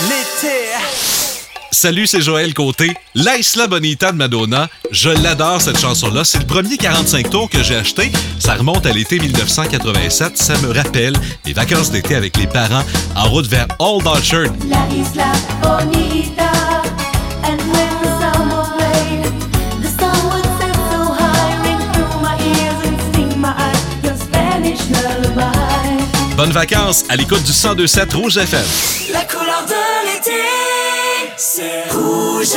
L'été. Salut, c'est Joël Côté. La Isla Bonita de Madonna, je l'adore cette chanson-là. C'est le premier 45 tours que j'ai acheté. Ça remonte à l'été 1987. Ça me rappelle mes vacances d'été avec les parents en route vers Old Orchard. La isla bonita, and when the summer played, the sun would set so high, ring through my ears and sting my eyes, your Spanish lullaby. Bonnes vacances à l'écoute du 1027 Rouge FM. La couleur de l'été, c'est rouge.